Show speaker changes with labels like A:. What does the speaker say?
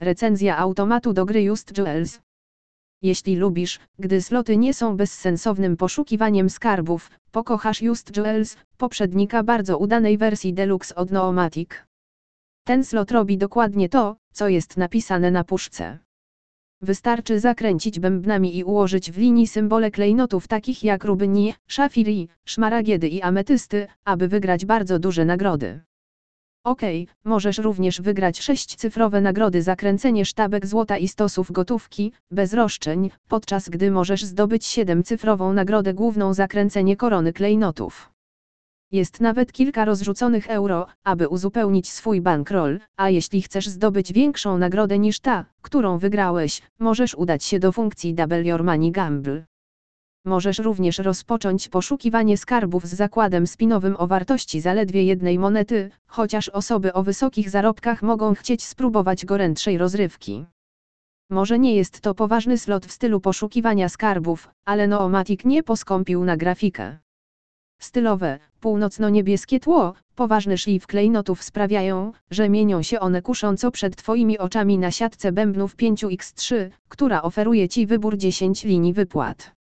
A: Recenzja automatu do gry Just Jewels. Jeśli lubisz, gdy sloty nie są bezsensownym poszukiwaniem skarbów, pokochasz Just Jewels, poprzednika bardzo udanej wersji Deluxe od Noomatic. Ten slot robi dokładnie to, co jest napisane na puszce. Wystarczy zakręcić bębnami i ułożyć w linii symbole klejnotów takich jak rubyni, szafiri, szmaragiedy i ametysty, aby wygrać bardzo duże nagrody. Ok, możesz również wygrać sześćcyfrowe nagrody za kręcenie sztabek złota i stosów gotówki, bez roszczeń, podczas gdy możesz zdobyć siedemcyfrową nagrodę główną za kręcenie korony klejnotów. Jest nawet kilka rozrzuconych euro, aby uzupełnić swój bankroll, a jeśli chcesz zdobyć większą nagrodę niż ta, którą wygrałeś, możesz udać się do funkcji Double Your Money Gamble. Możesz również rozpocząć poszukiwanie skarbów z zakładem spinowym o wartości zaledwie jednej monety, chociaż osoby o wysokich zarobkach mogą chcieć spróbować gorętszej rozrywki. Może nie jest to poważny slot w stylu poszukiwania skarbów, ale Noomatic nie poskąpił na grafikę. Stylowe, północno-niebieskie tło, poważny szlif klejnotów sprawiają, że mienią się one kusząco przed Twoimi oczami na siatce bębnów 5x3, która oferuje Ci wybór 10 linii wypłat.